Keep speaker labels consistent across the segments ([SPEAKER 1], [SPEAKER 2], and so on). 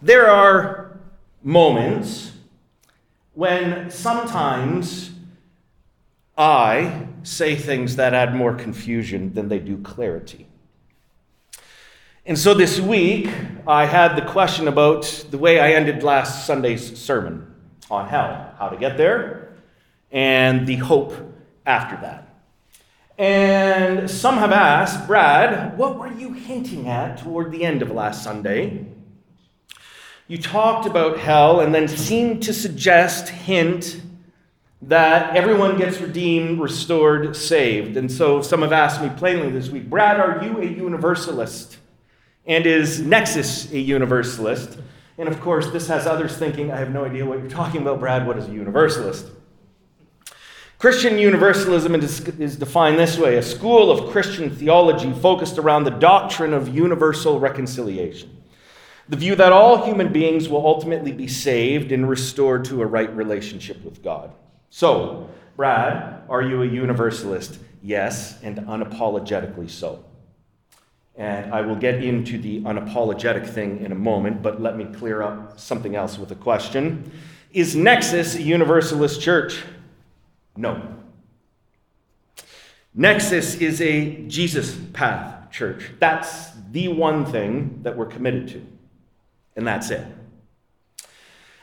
[SPEAKER 1] There are moments when sometimes I say things that add more confusion than they do clarity. And so this week, I had the question about the way I ended last Sunday's sermon on hell, how to get there, and the hope after that. And some have asked, Brad, what were you hinting at toward the end of last Sunday? You talked about hell and then seemed to suggest, hint, that everyone gets redeemed, restored, saved. And so some have asked me plainly this week, Brad, are you a universalist? And is Nexus a universalist? And of course, this has others thinking, I have no idea what you're talking about, Brad. What is a universalist? Christian universalism is defined this way a school of Christian theology focused around the doctrine of universal reconciliation. The view that all human beings will ultimately be saved and restored to a right relationship with God. So, Brad, are you a universalist? Yes, and unapologetically so. And I will get into the unapologetic thing in a moment, but let me clear up something else with a question. Is Nexus a universalist church? No. Nexus is a Jesus path church. That's the one thing that we're committed to, and that's it.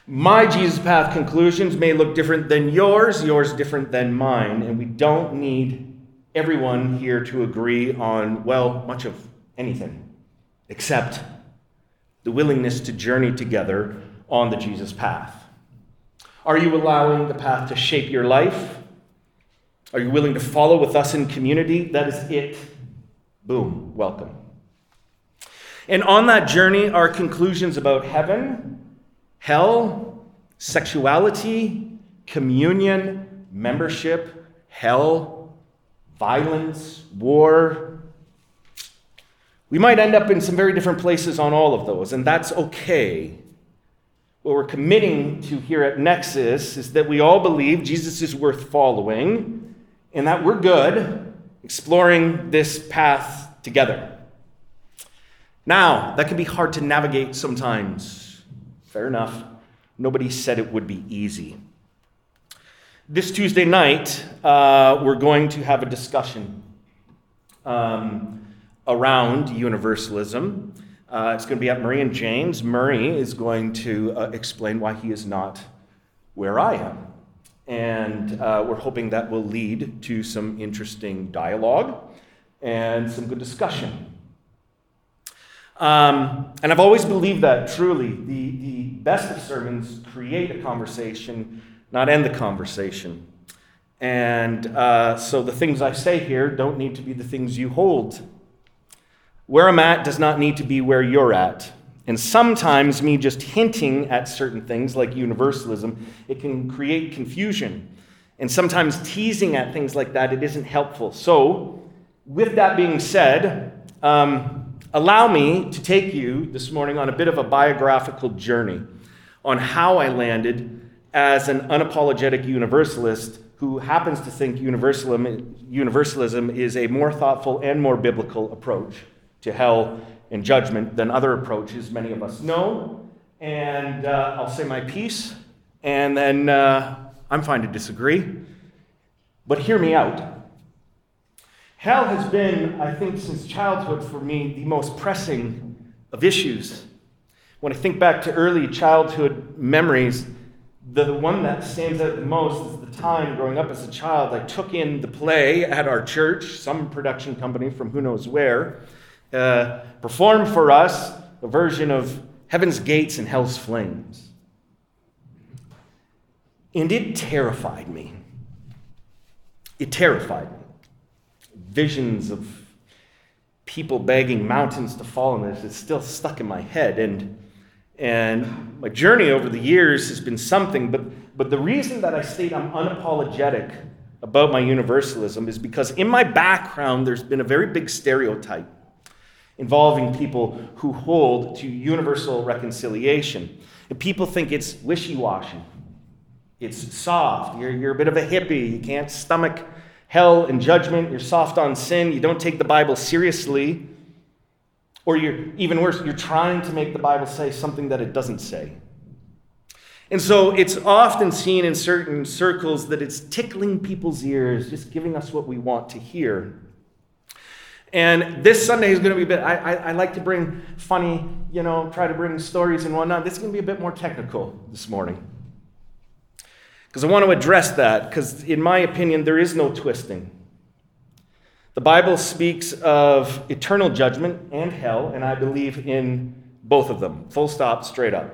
[SPEAKER 1] My Jesus path conclusions may look different than yours, yours different than mine, and we don't need everyone here to agree on, well, much of anything except the willingness to journey together on the Jesus path. Are you allowing the path to shape your life? Are you willing to follow with us in community? That is it. Boom, welcome. And on that journey are conclusions about heaven, hell, sexuality, communion, membership, hell, violence, war, we might end up in some very different places on all of those, and that's okay. What we're committing to here at Nexus is that we all believe Jesus is worth following and that we're good exploring this path together. Now, that can be hard to navigate sometimes. Fair enough. Nobody said it would be easy. This Tuesday night, uh, we're going to have a discussion. Um, around universalism. Uh, it's going to be at Murray and James. Murray is going to uh, explain why he is not where I am. And uh, we're hoping that will lead to some interesting dialogue and some good discussion. Um, and I've always believed that truly. The, the best of sermons create a conversation, not end the conversation. And uh, so the things I say here don't need to be the things you hold where I'm at does not need to be where you're at. And sometimes me just hinting at certain things like universalism, it can create confusion. And sometimes teasing at things like that, it isn't helpful. So, with that being said, um, allow me to take you this morning on a bit of a biographical journey on how I landed as an unapologetic universalist who happens to think universalism, is a more thoughtful and more biblical approach to hell and judgment than other approaches many of us know. And uh, I'll say my piece, and then uh, I'm fine to disagree. But hear me out. Hell has been, I think, since childhood for me, the most pressing of issues. When I think back to early childhood memories, the one that stands out the most is the time growing up as a child. I took in the play at our church, some production company from who knows where, uh, performed for us a version of Heaven's Gates and Hell's Flames. And it terrified me. It terrified me. Visions of people begging mountains to fall on is still stuck in my head. And, and my journey over the years has been something, but, but the reason that I state I'm unapologetic about my universalism is because in my background, there's been a very big stereotype involving people who hold to universal reconciliation. And people think it's wishy washy, it's soft. You're, you're a bit of a hippie. You can't stomach hell and judgment. You're soft on sin. You don't take the Bible seriously. Or you're, even worse, you're trying to make the Bible say something that it doesn't say. And so it's often seen in certain circles that it's tickling people's ears, just giving us what we want to hear. And this Sunday is going to be a bit, I, I, I, like to bring funny, you know, try to bring stories and whatnot. This is going to be a bit more technical this morning. Because I want to address that, because in my opinion, there is no twisting. The Bible speaks of eternal judgment and hell, and I believe in both of them, full stop, straight up.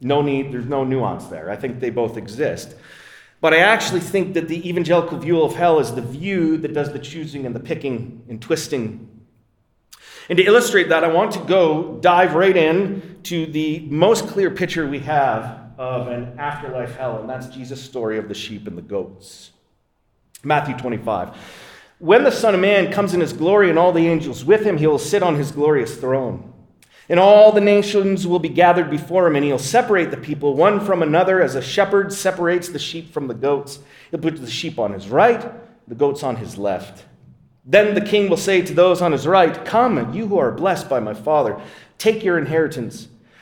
[SPEAKER 1] No need, there's no nuance there. I think they both exist. But I actually think that the evangelical view of hell is the view that does the choosing and the picking and twisting. And to illustrate that, I want to go dive right in to the most clear picture we have of an afterlife hell, and that's Jesus' story of the sheep and the goats. Matthew 25. When the Son of Man comes in his glory and all the angels with him, he will sit on his glorious throne. And all the nations will be gathered before him, and he'll separate the people one from another as a shepherd separates the sheep from the goats. He'll put the sheep on his right, the goats on his left. Then the king will say to those on his right, Come, you who are blessed by my Father, take your inheritance,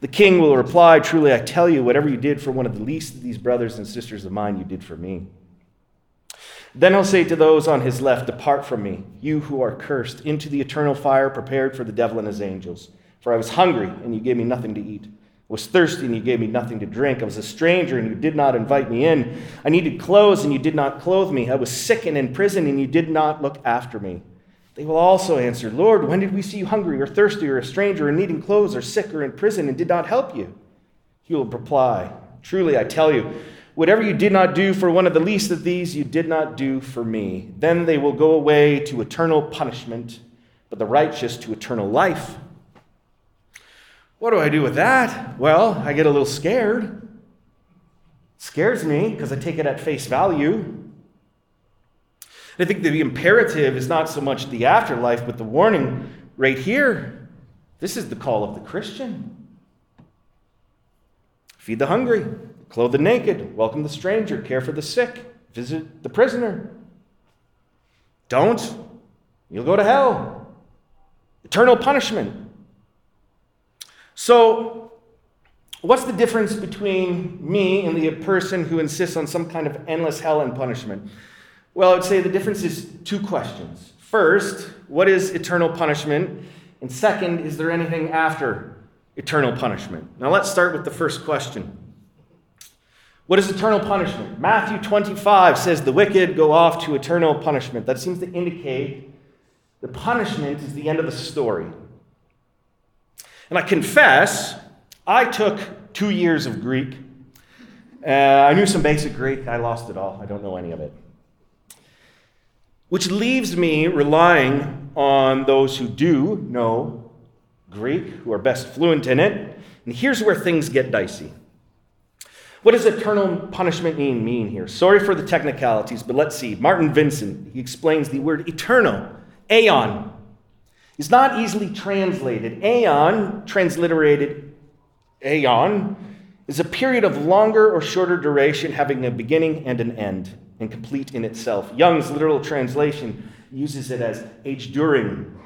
[SPEAKER 1] The king will reply, Truly I tell you, whatever you did for one of the least of these brothers and sisters of mine, you did for me. Then he'll say to those on his left, Depart from me, you who are cursed, into the eternal fire prepared for the devil and his angels. For I was hungry, and you gave me nothing to eat. I was thirsty, and you gave me nothing to drink. I was a stranger, and you did not invite me in. I needed clothes, and you did not clothe me. I was sick and in prison, and you did not look after me. They will also answer, Lord, when did we see you hungry, or thirsty, or a stranger, or needing clothes, or sick, or in prison, and did not help you? He will reply, Truly, I tell you, whatever you did not do for one of the least of these, you did not do for me. Then they will go away to eternal punishment, but the righteous to eternal life. What do I do with that? Well, I get a little scared. Scares me because I take it at face value. I think the imperative is not so much the afterlife, but the warning right here. This is the call of the Christian. Feed the hungry, clothe the naked, welcome the stranger, care for the sick, visit the prisoner. Don't, you'll go to hell. Eternal punishment. So, what's the difference between me and the person who insists on some kind of endless hell and punishment? Well, I would say the difference is two questions. First, what is eternal punishment? And second, is there anything after eternal punishment? Now, let's start with the first question. What is eternal punishment? Matthew 25 says the wicked go off to eternal punishment. That seems to indicate the punishment is the end of the story. And I confess, I took two years of Greek. Uh, I knew some basic Greek. I lost it all. I don't know any of it. Which leaves me relying on those who do know Greek, who are best fluent in it. And here's where things get dicey. What does eternal punishment mean, mean here? Sorry for the technicalities, but let's see. Marvin Vincent, he explains the word eternal, aeon, is not easily translated. Aeon, transliterated aeon, is a period of longer or shorter duration having a beginning and an end and complete in itself. Young's literal translation uses it as age during.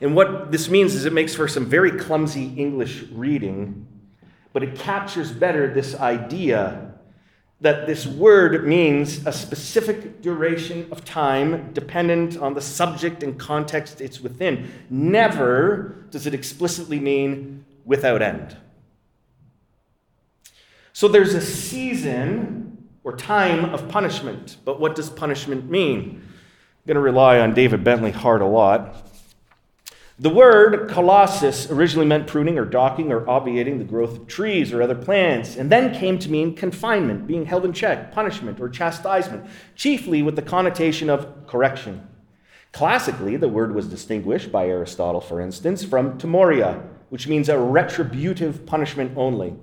[SPEAKER 1] And what this means is it makes for some very clumsy English reading, but it captures better this idea that this word means a specific duration of time dependent on the subject and context it's within. Never does it explicitly mean without end. So there's a season or time of punishment, but what does punishment mean? I'm going to rely on David Bentley Hart a lot. The word kolasis originally meant pruning or docking or obviating the growth of trees or other plants, and then came to mean confinement, being held in check, punishment, or chastisement, chiefly with the connotation of correction. Classically, the word was distinguished by Aristotle, for instance, from timoria, which means a retributive punishment only.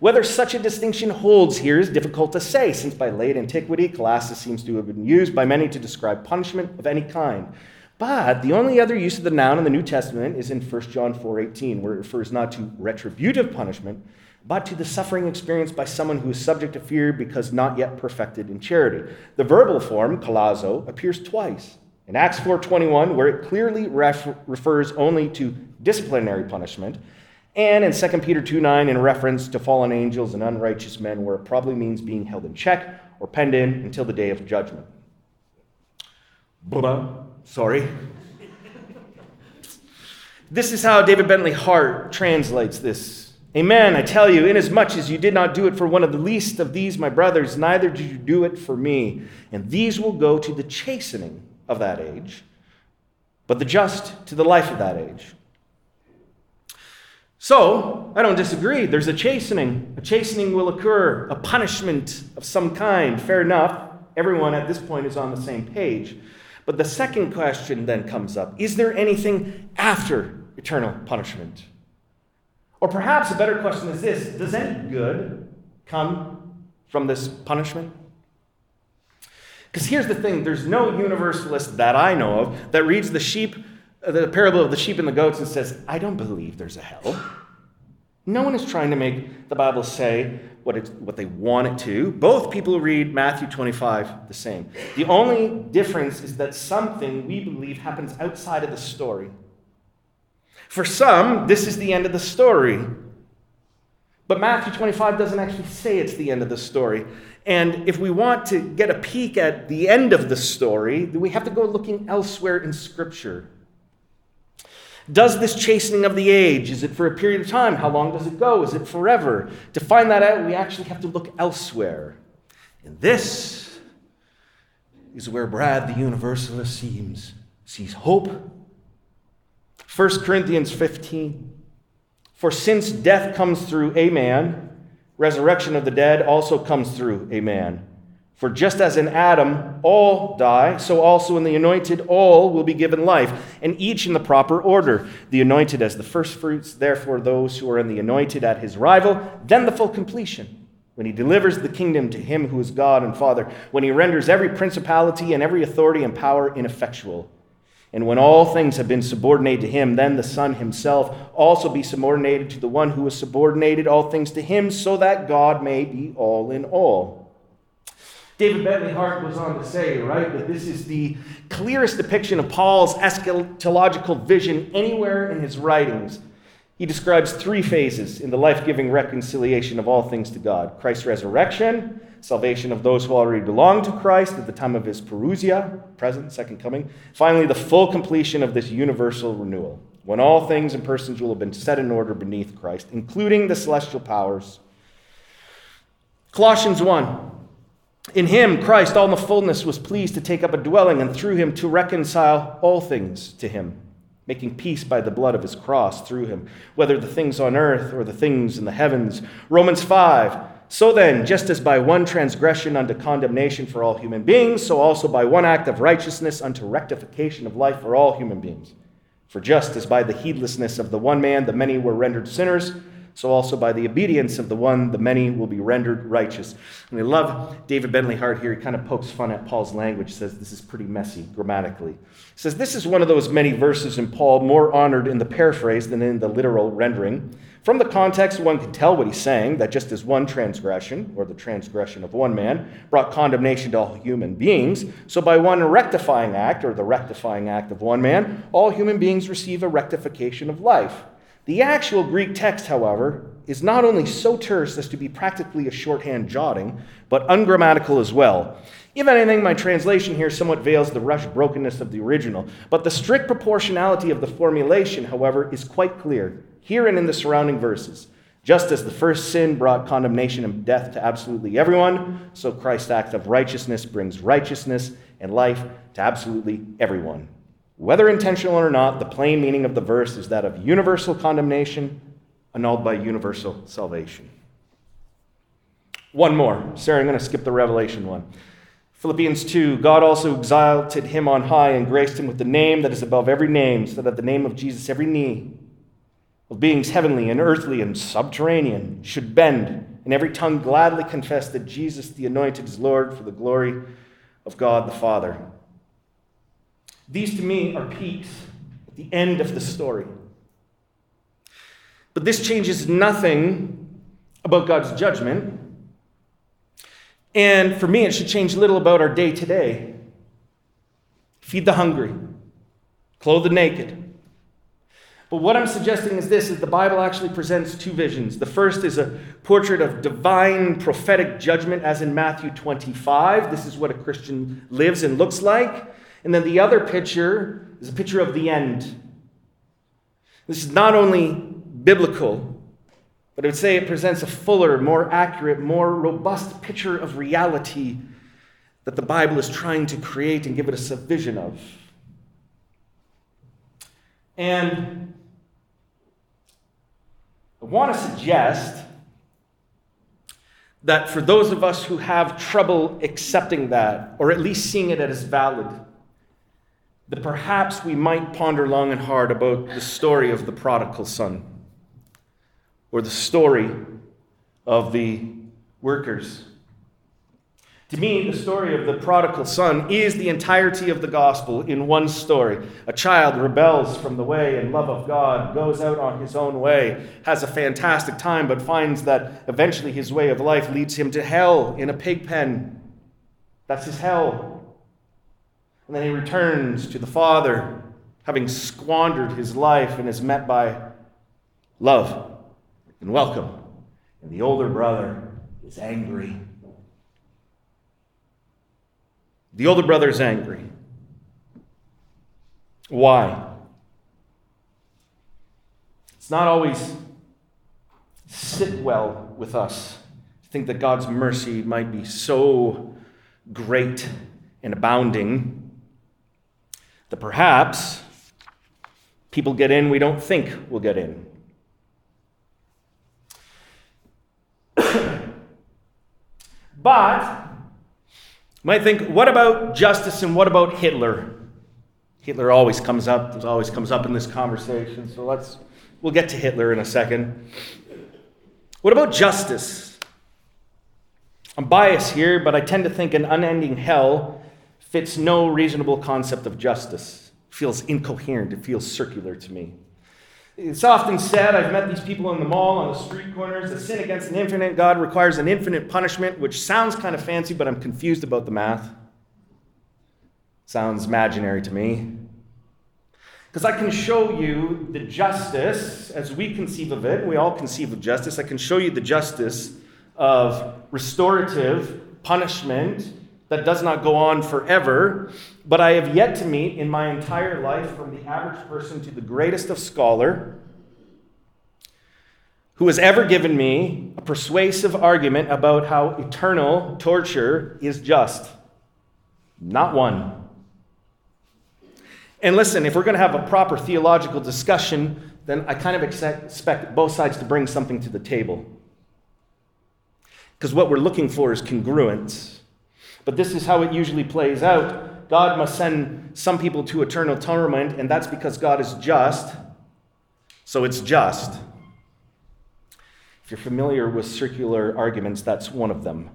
[SPEAKER 1] Whether such a distinction holds here is difficult to say, since by late antiquity, kolasis seems to have been used by many to describe punishment of any kind. But the only other use of the noun in the New Testament is in 1 John 4:18, where it refers not to retributive punishment, but to the suffering experienced by someone who is subject to fear because not yet perfected in charity. The verbal form, kolazo, appears twice. In Acts 4:21, where it clearly ref- refers only to disciplinary punishment, and in 2 Peter 2:9 in reference to fallen angels and unrighteous men, where it probably means being held in check or penned in until the day of judgment. Blah, sorry. this is how David Bentley Hart translates this. Amen, I tell you, inasmuch as you did not do it for one of the least of these, my brothers, neither did you do it for me. And these will go to the chastening of that age, but the just to the life of that age. So, I don't disagree. There's a chastening. A chastening will occur, a punishment of some kind. Fair enough. Everyone at this point is on the same page. But the second question then comes up Is there anything after eternal punishment? Or perhaps a better question is this Does any good come from this punishment? Because here's the thing there's no universalist that I know of that reads the sheep, the parable of the sheep and the goats and says, I don't believe there's a hell. No one is trying to make the Bible say what, it, what they want it to. Both people read Matthew 25 the same. The only difference is that something we believe happens outside of the story. For some, this is the end of the story. But Matthew 25 doesn't actually say it's the end of the story. And if we want to get a peek at the end of the story, we have to go looking elsewhere in Scripture. Does this chastening of the age, is it for a period of time? How long does it go? Is it forever? To find that out, we actually have to look elsewhere. And this is where Brad the Universalist seems, sees hope. 1 Corinthians 15. For since death comes through a man, resurrection of the dead also comes through a man. For just as in Adam all die, so also in the anointed all will be given life, and each in the proper order. The anointed as the firstfruits, therefore those who are in the anointed at his arrival, then the full completion. When he delivers the kingdom to him who is God and Father, when he renders every principality and every authority and power ineffectual and when all things have been subordinated to him, then the Son himself also be subordinated to the one who has subordinated all things to him, so that God may be all in all. David Bentley Hart goes on to say, right, that this is the clearest depiction of Paul's eschatological vision anywhere in his writings. He describes three phases in the life giving reconciliation of all things to God Christ's resurrection, salvation of those who already belong to Christ at the time of his parousia, present, second coming. Finally, the full completion of this universal renewal, when all things and persons will have been set in order beneath Christ, including the celestial powers. Colossians 1. In him, Christ, all the fullness was pleased to take up a dwelling, and through him to reconcile all things to him, making peace by the blood of his cross through him, whether the things on earth or the things in the heavens. Romans 5. So then, just as by one transgression unto condemnation for all human beings, so also by one act of righteousness unto rectification of life for all human beings. For just as by the heedlessness of the one man the many were rendered sinners, so also by the obedience of the one the many will be rendered righteous. And I love David Bentley Hart here. He kind of pokes fun at Paul's language, says this is pretty messy grammatically. He says this is one of those many verses in Paul more honored in the paraphrase than in the literal rendering. From the context, one can tell what he's saying that just as one transgression, or the transgression of one man, brought condemnation to all human beings, so by one rectifying act, or the rectifying act of one man, all human beings receive a rectification of life. The actual Greek text, however, is not only so terse as to be practically a shorthand jotting, but ungrammatical as well. If anything, my translation here somewhat veils the rushed brokenness of the original, but the strict proportionality of the formulation, however, is quite clear here and in the surrounding verses. Just as the first sin brought condemnation and death to absolutely everyone, so Christ's act of righteousness brings righteousness and life to absolutely everyone. Whether intentional or not, the plain meaning of the verse is that of universal condemnation annulled by universal salvation. One more. Sarah, I'm going to skip the Revelation one. Philippians 2 God also exalted him on high and graced him with the name that is above every name, so that at the name of Jesus every knee of beings heavenly and earthly and subterranean should bend, and every tongue gladly confess that Jesus the Anointed is Lord for the glory of God the Father. These to me are peeks at the end of the story. But this changes nothing about God's judgment. And for me, it should change little about our day to day. Feed the hungry, clothe the naked. But what I'm suggesting is this is the Bible actually presents two visions. The first is a portrait of divine prophetic judgment as in Matthew 25. This is what a Christian lives and looks like. And then the other picture is a picture of the end. This is not only biblical, but I would say it presents a fuller, more accurate, more robust picture of reality that the Bible is trying to create and give us a vision of. And I want to suggest that for those of us who have trouble accepting that, or at least seeing it as valid, that perhaps we might ponder long and hard about the story of the prodigal son or the story of the workers. To me, the story of the prodigal son is the entirety of the gospel in one story. A child rebels from the way and love of God, goes out on his own way, has a fantastic time, but finds that eventually his way of life leads him to hell in a pig pen. That's his hell. And then he returns to the Father, having squandered his life, and is met by love and welcome. And the older brother is angry. The older brother is angry. Why? It's not always sit well with us to think that God's mercy might be so great and abounding that perhaps people get in we don't think will get in. But you might think, what about justice and what about Hitler? Hitler always comes up, always comes up in this conversation. So let's we'll get to Hitler in a second. What about justice? I'm biased here, but I tend to think an unending hell fits no reasonable concept of justice. It feels incoherent, it feels circular to me. It's often said, I've met these people in the mall, on the street corners, that sin against an infinite God requires an infinite punishment, which sounds kind of fancy, but I'm confused about the math. Sounds imaginary to me. Because I can show you the justice as we conceive of it, we all conceive of justice. I can show you the justice of restorative punishment that does not go on forever, but I have yet to meet in my entire life, from the average person to the greatest of scholar, who has ever given me a persuasive argument about how eternal torture is just. Not one. And listen, if we're going to have a proper theological discussion, then I kind of expect both sides to bring something to the table. Because what we're looking for is congruence. But this is how it usually plays out. God must send some people to eternal torment, and that's because God is just. So it's just. If you're familiar with circular arguments, that's one of them.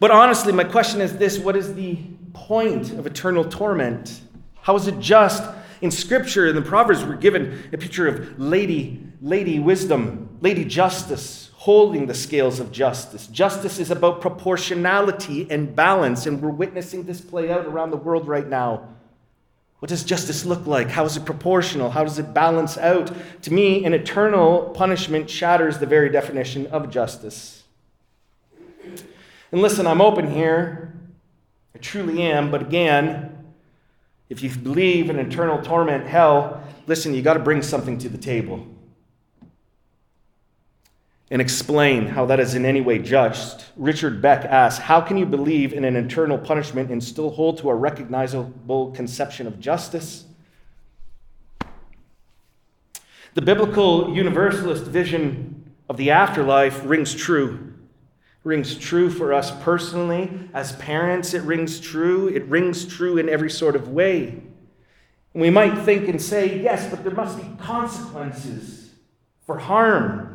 [SPEAKER 1] But honestly, my question is this what is the point of eternal torment? How is it just? In Scripture, in the Proverbs, we're given a picture of lady, lady wisdom, lady justice, holding the scales of justice. Justice is about proportionality and balance, and we're witnessing this play out around the world right now. What does justice look like? How is it proportional? How does it balance out? To me, an eternal punishment shatters the very definition of justice. And listen, I'm open here. I truly am. But again, if you believe in eternal torment, hell, listen, you got to bring something to the table and explain how that is in any way just. Richard Beck asks, How can you believe in an eternal punishment and still hold to a recognizable conception of justice? The biblical universalist vision of the afterlife rings true. Rings true for us personally. As parents, it rings true. It rings true in every sort of way. we might think and say, yes, but there must be consequences for harm,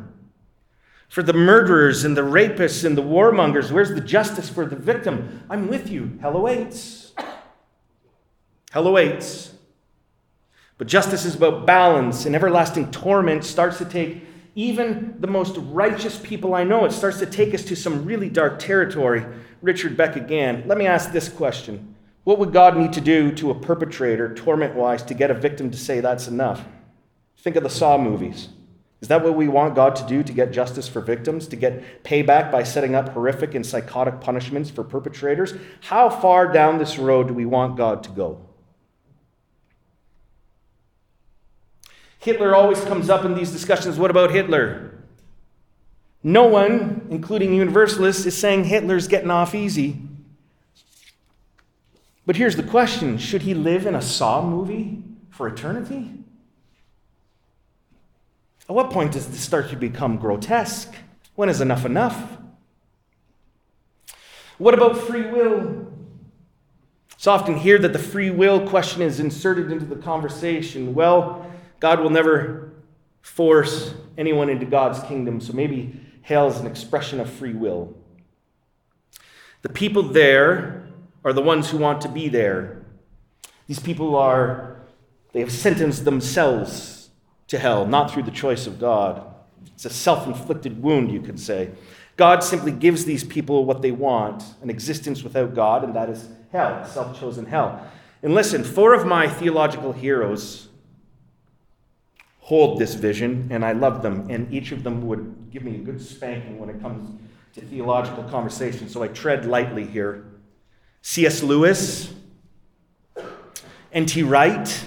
[SPEAKER 1] for the murderers and the rapists and the warmongers. Where's the justice for the victim? I'm with you. Hell awaits. Hell awaits. But justice is about balance, and everlasting torment starts to take even the most righteous people I know. It starts to take us to some really dark territory. Richard Beck again. Let me ask this question What would God need to do to a perpetrator, torment wise, to get a victim to say that's enough? Think of the Saw movies. Is that what we want God to do to get justice for victims, to get payback by setting up horrific and psychotic punishments for perpetrators? How far down this road do we want God to go? Hitler always comes up in these discussions. What about Hitler? No one, including universalists, is saying Hitler's getting off easy. But here's the question should he live in a Saw movie for eternity? At what point does this start to become grotesque? When is enough enough? What about free will? It's often here that the free will question is inserted into the conversation. Well, God will never force anyone into God's kingdom, so maybe hell is an expression of free will. The people there are the ones who want to be there. These people are, they have sentenced themselves to hell, not through the choice of God. It's a self inflicted wound, you could say. God simply gives these people what they want an existence without God, and that is hell, self chosen hell. And listen, four of my theological heroes hold this vision, and I love them, and each of them would give me a good spanking when it comes to theological conversation, so I tread lightly here. C.S. Lewis, N.T. Wright,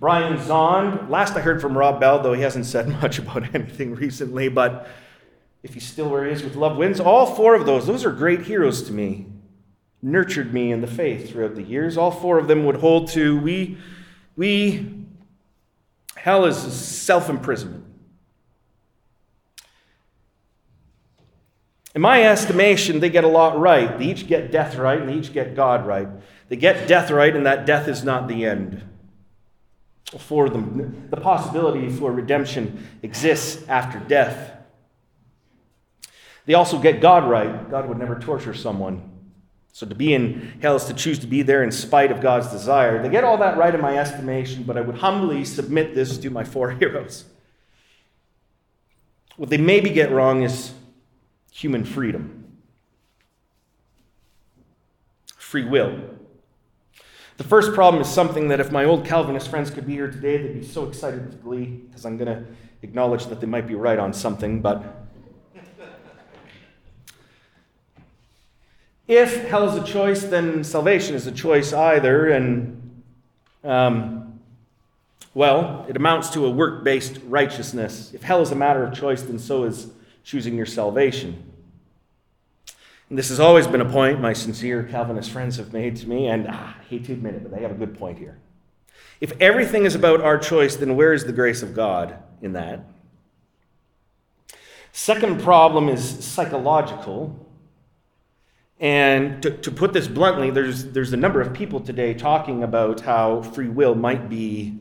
[SPEAKER 1] Brian Zahnd, last I heard from Rob Bell, though he hasn't said much about anything recently, but if he's still where he is with Love Wins, all four of those, those are great heroes to me. Nurtured me in the faith throughout the years. All four of them would hold to we, we, hell is self imprisonment. In my estimation, they get a lot right. They each get death right and they each get God right. They get death right, and that death is not the end for them. The possibility for redemption exists after death. They also get God right. God would never torture someone. So to be in hell is to choose to be there in spite of God's desire. They get all that right in my estimation, but I would humbly submit this to my four heroes. What they maybe get wrong is human freedom, free will. The first problem is something that if my old Calvinist friends could be here today, they'd be so excited with glee, because I'm going to acknowledge that they might be right on something, but. if hell is a choice, then salvation is a choice either, and, um, well, it amounts to a work based righteousness. If hell is a matter of choice, then so is choosing your salvation. This has always been a point my sincere Calvinist friends have made to me, and ah, I hate to admit it, but they have a good point here. If everything is about our choice, then where is the grace of God in that? Second problem is psychological. And to, to put this bluntly, there's, there's a number of people today talking about how free will might be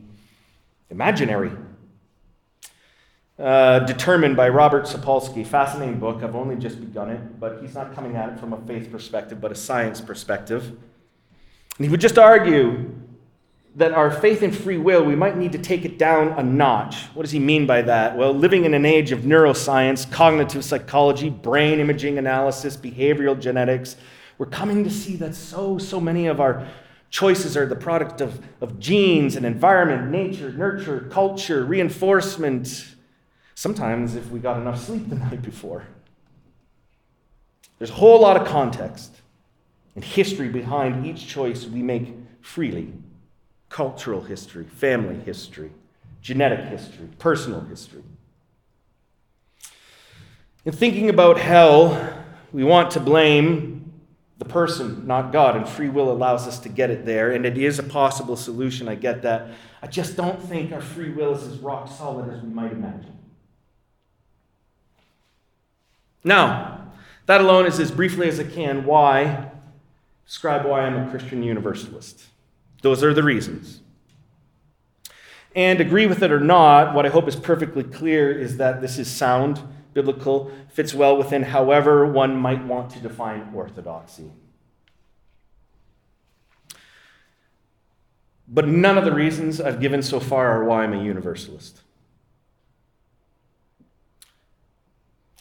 [SPEAKER 1] imaginary uh, determined by Robert Sapolsky. Fascinating book. I've only just begun it, but he's not coming at it from a faith perspective, but a science perspective. And he would just argue that our faith in free will, we might need to take it down a notch. What does he mean by that? Well, living in an age of neuroscience, cognitive psychology, brain imaging analysis, behavioral genetics, we're coming to see that so, so many of our choices are the product of, of genes and environment, nature, nurture, culture, reinforcement, Sometimes, if we got enough sleep the night before. There's a whole lot of context and history behind each choice we make freely cultural history, family history, genetic history, personal history. In thinking about hell, we want to blame the person, not God, and free will allows us to get it there, and it is a possible solution. I get that. I just don't think our free will is as rock solid as we might imagine. Now, that alone is as briefly as I can why describe why I'm a Christian universalist. Those are the reasons. And agree with it or not, what I hope is perfectly clear is that this is sound, biblical, fits well within however one might want to define orthodoxy. But none of the reasons I've given so far are why I'm a universalist.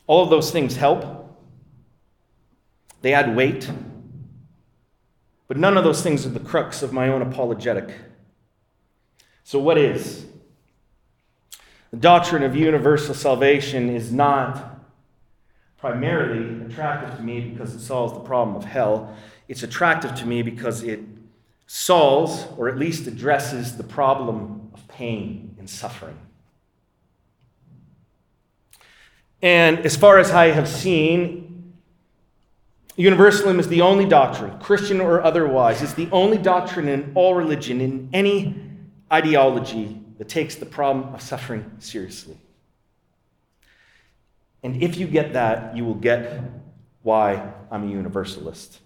[SPEAKER 1] All of those things help, they add weight, but none of those things are the crux of my own apologetic. So, what is? The doctrine of universal salvation is not primarily attractive to me because it solves the problem of hell. It's attractive to me because it solves, or at least addresses, the problem of pain and suffering. And as far as I have seen, universalism is the only doctrine, Christian or otherwise, it's the only doctrine in all religion, in any ideology that takes the problem of suffering seriously. And if you get that, you will get why I'm a universalist.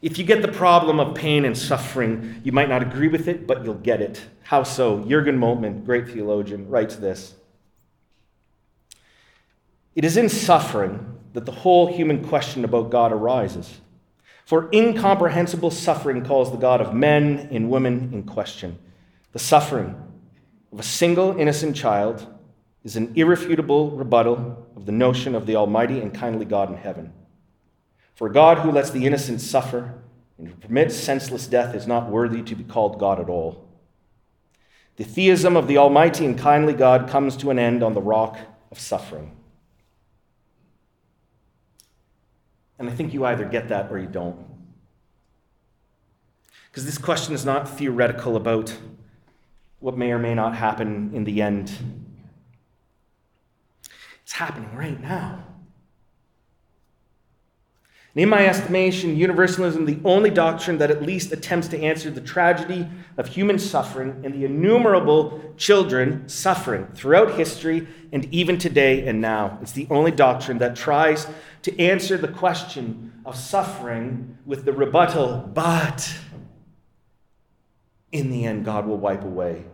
[SPEAKER 1] If you get the problem of pain and suffering, you might not agree with it, but you'll get it. How so? Jurgen Moltmann, great theologian, writes this It is in suffering that the whole human question about God arises. For incomprehensible suffering calls the God of men and women in question. The suffering of a single innocent child is an irrefutable rebuttal of the notion of the Almighty and kindly God in heaven. For God who lets the innocent suffer and who permits senseless death is not worthy to be called God at all. The theism of the Almighty and kindly God comes to an end on the rock of suffering. And I think you either get that or you don't. Because this question is not theoretical about what may or may not happen in the end. It's happening right now. And in my estimation, universalism, the only doctrine that at least attempts to answer the tragedy of human suffering and the innumerable children suffering throughout history and even today and now. It's the only doctrine that tries to answer the question of suffering with the rebuttal, but in the end, God will wipe away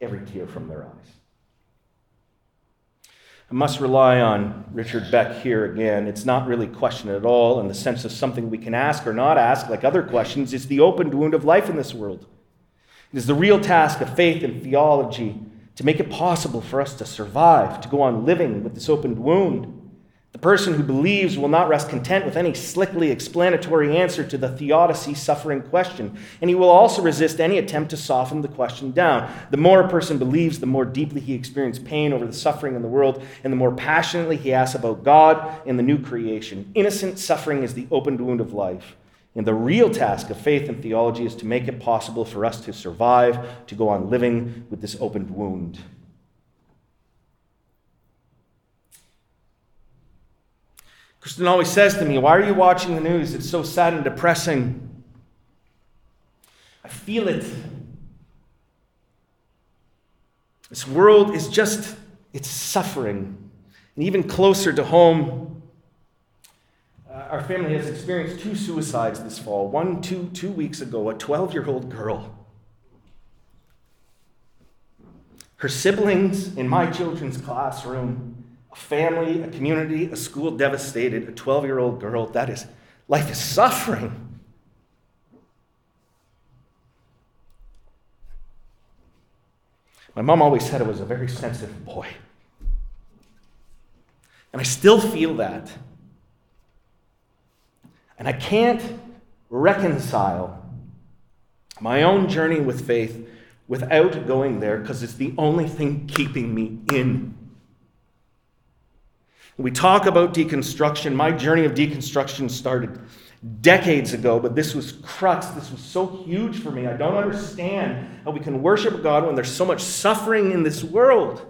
[SPEAKER 1] every tear from their eyes. I must rely on Richard Beck here again. It's not really a question at all in the sense of something we can ask or not ask, like other questions. It's the opened wound of life in this world. It is the real task of faith and theology to make it possible for us to survive, to go on living with this opened wound. The person who believes will not rest content with any slickly explanatory answer to the theodicy suffering question, and he will also resist any attempt to soften the question down. The more a person believes, the more deeply he experiences pain over the suffering in the world, and the more passionately he asks about God and the new creation. Innocent suffering is the opened wound of life. And the real task of faith and theology is to make it possible for us to survive, to go on living with this opened wound. Kristen always says to me, Why are you watching the news? It's so sad and depressing. I feel it. This world is just, it's suffering. And even closer to home, uh, our family has experienced two suicides this fall. One, two, two weeks ago, a 12 year old girl. Her siblings in my children's classroom a family, a community, a school devastated, a 12 year old girl. That is, life is suffering. My mom always said I was a very sensitive boy. And I still feel that. And I can't reconcile my own journey with faith without going there because it's the only thing keeping me in we talk about deconstruction. My journey of deconstruction started decades ago, but this was crux. This was so huge for me. I don't understand how we can worship God when there's so much suffering in this world.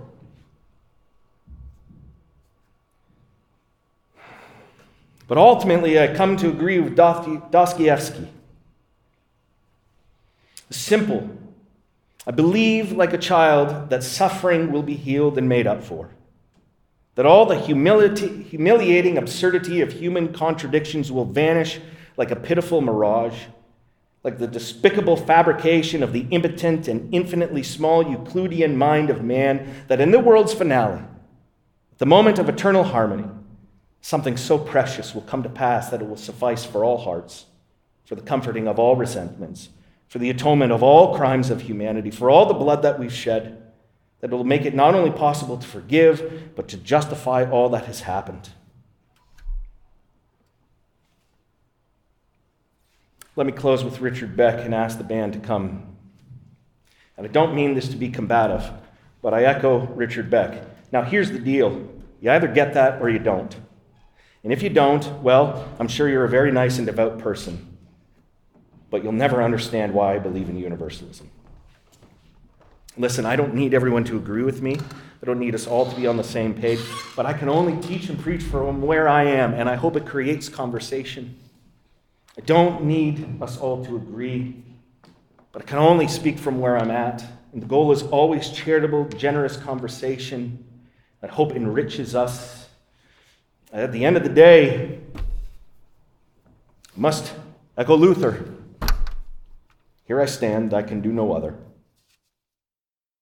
[SPEAKER 1] But ultimately, I come to agree with Dostoevsky. Simple. I believe, like a child, that suffering will be healed and made up for that all the humiliating absurdity of human contradictions will vanish like a pitiful mirage, like the despicable fabrication of the impotent and infinitely small Euclidean mind of man, that in the world's finale, the moment of eternal harmony, something so precious will come to pass that it will suffice for all hearts, for the comforting of all resentments, for the atonement of all crimes of humanity, for all the blood that we've shed, that will make it not only possible to forgive, but to justify all that has happened. Let me close with Richard Beck and ask the band to come. And I don't mean this to be combative, but I echo Richard Beck. Now, here's the deal you either get that or you don't. And if you don't, well, I'm sure you're a very nice and devout person, but you'll never understand why I believe in universalism. Listen, I don't need everyone to agree with me. I don't need us all to be on the same page, but I can only teach and preach from where I am, and I hope it creates conversation. I don't need us all to agree, but I can only speak from where I'm at. And the goal is always charitable, generous conversation that hope enriches us. At the end of the day, must echo Luther. Here I stand, I can do no other.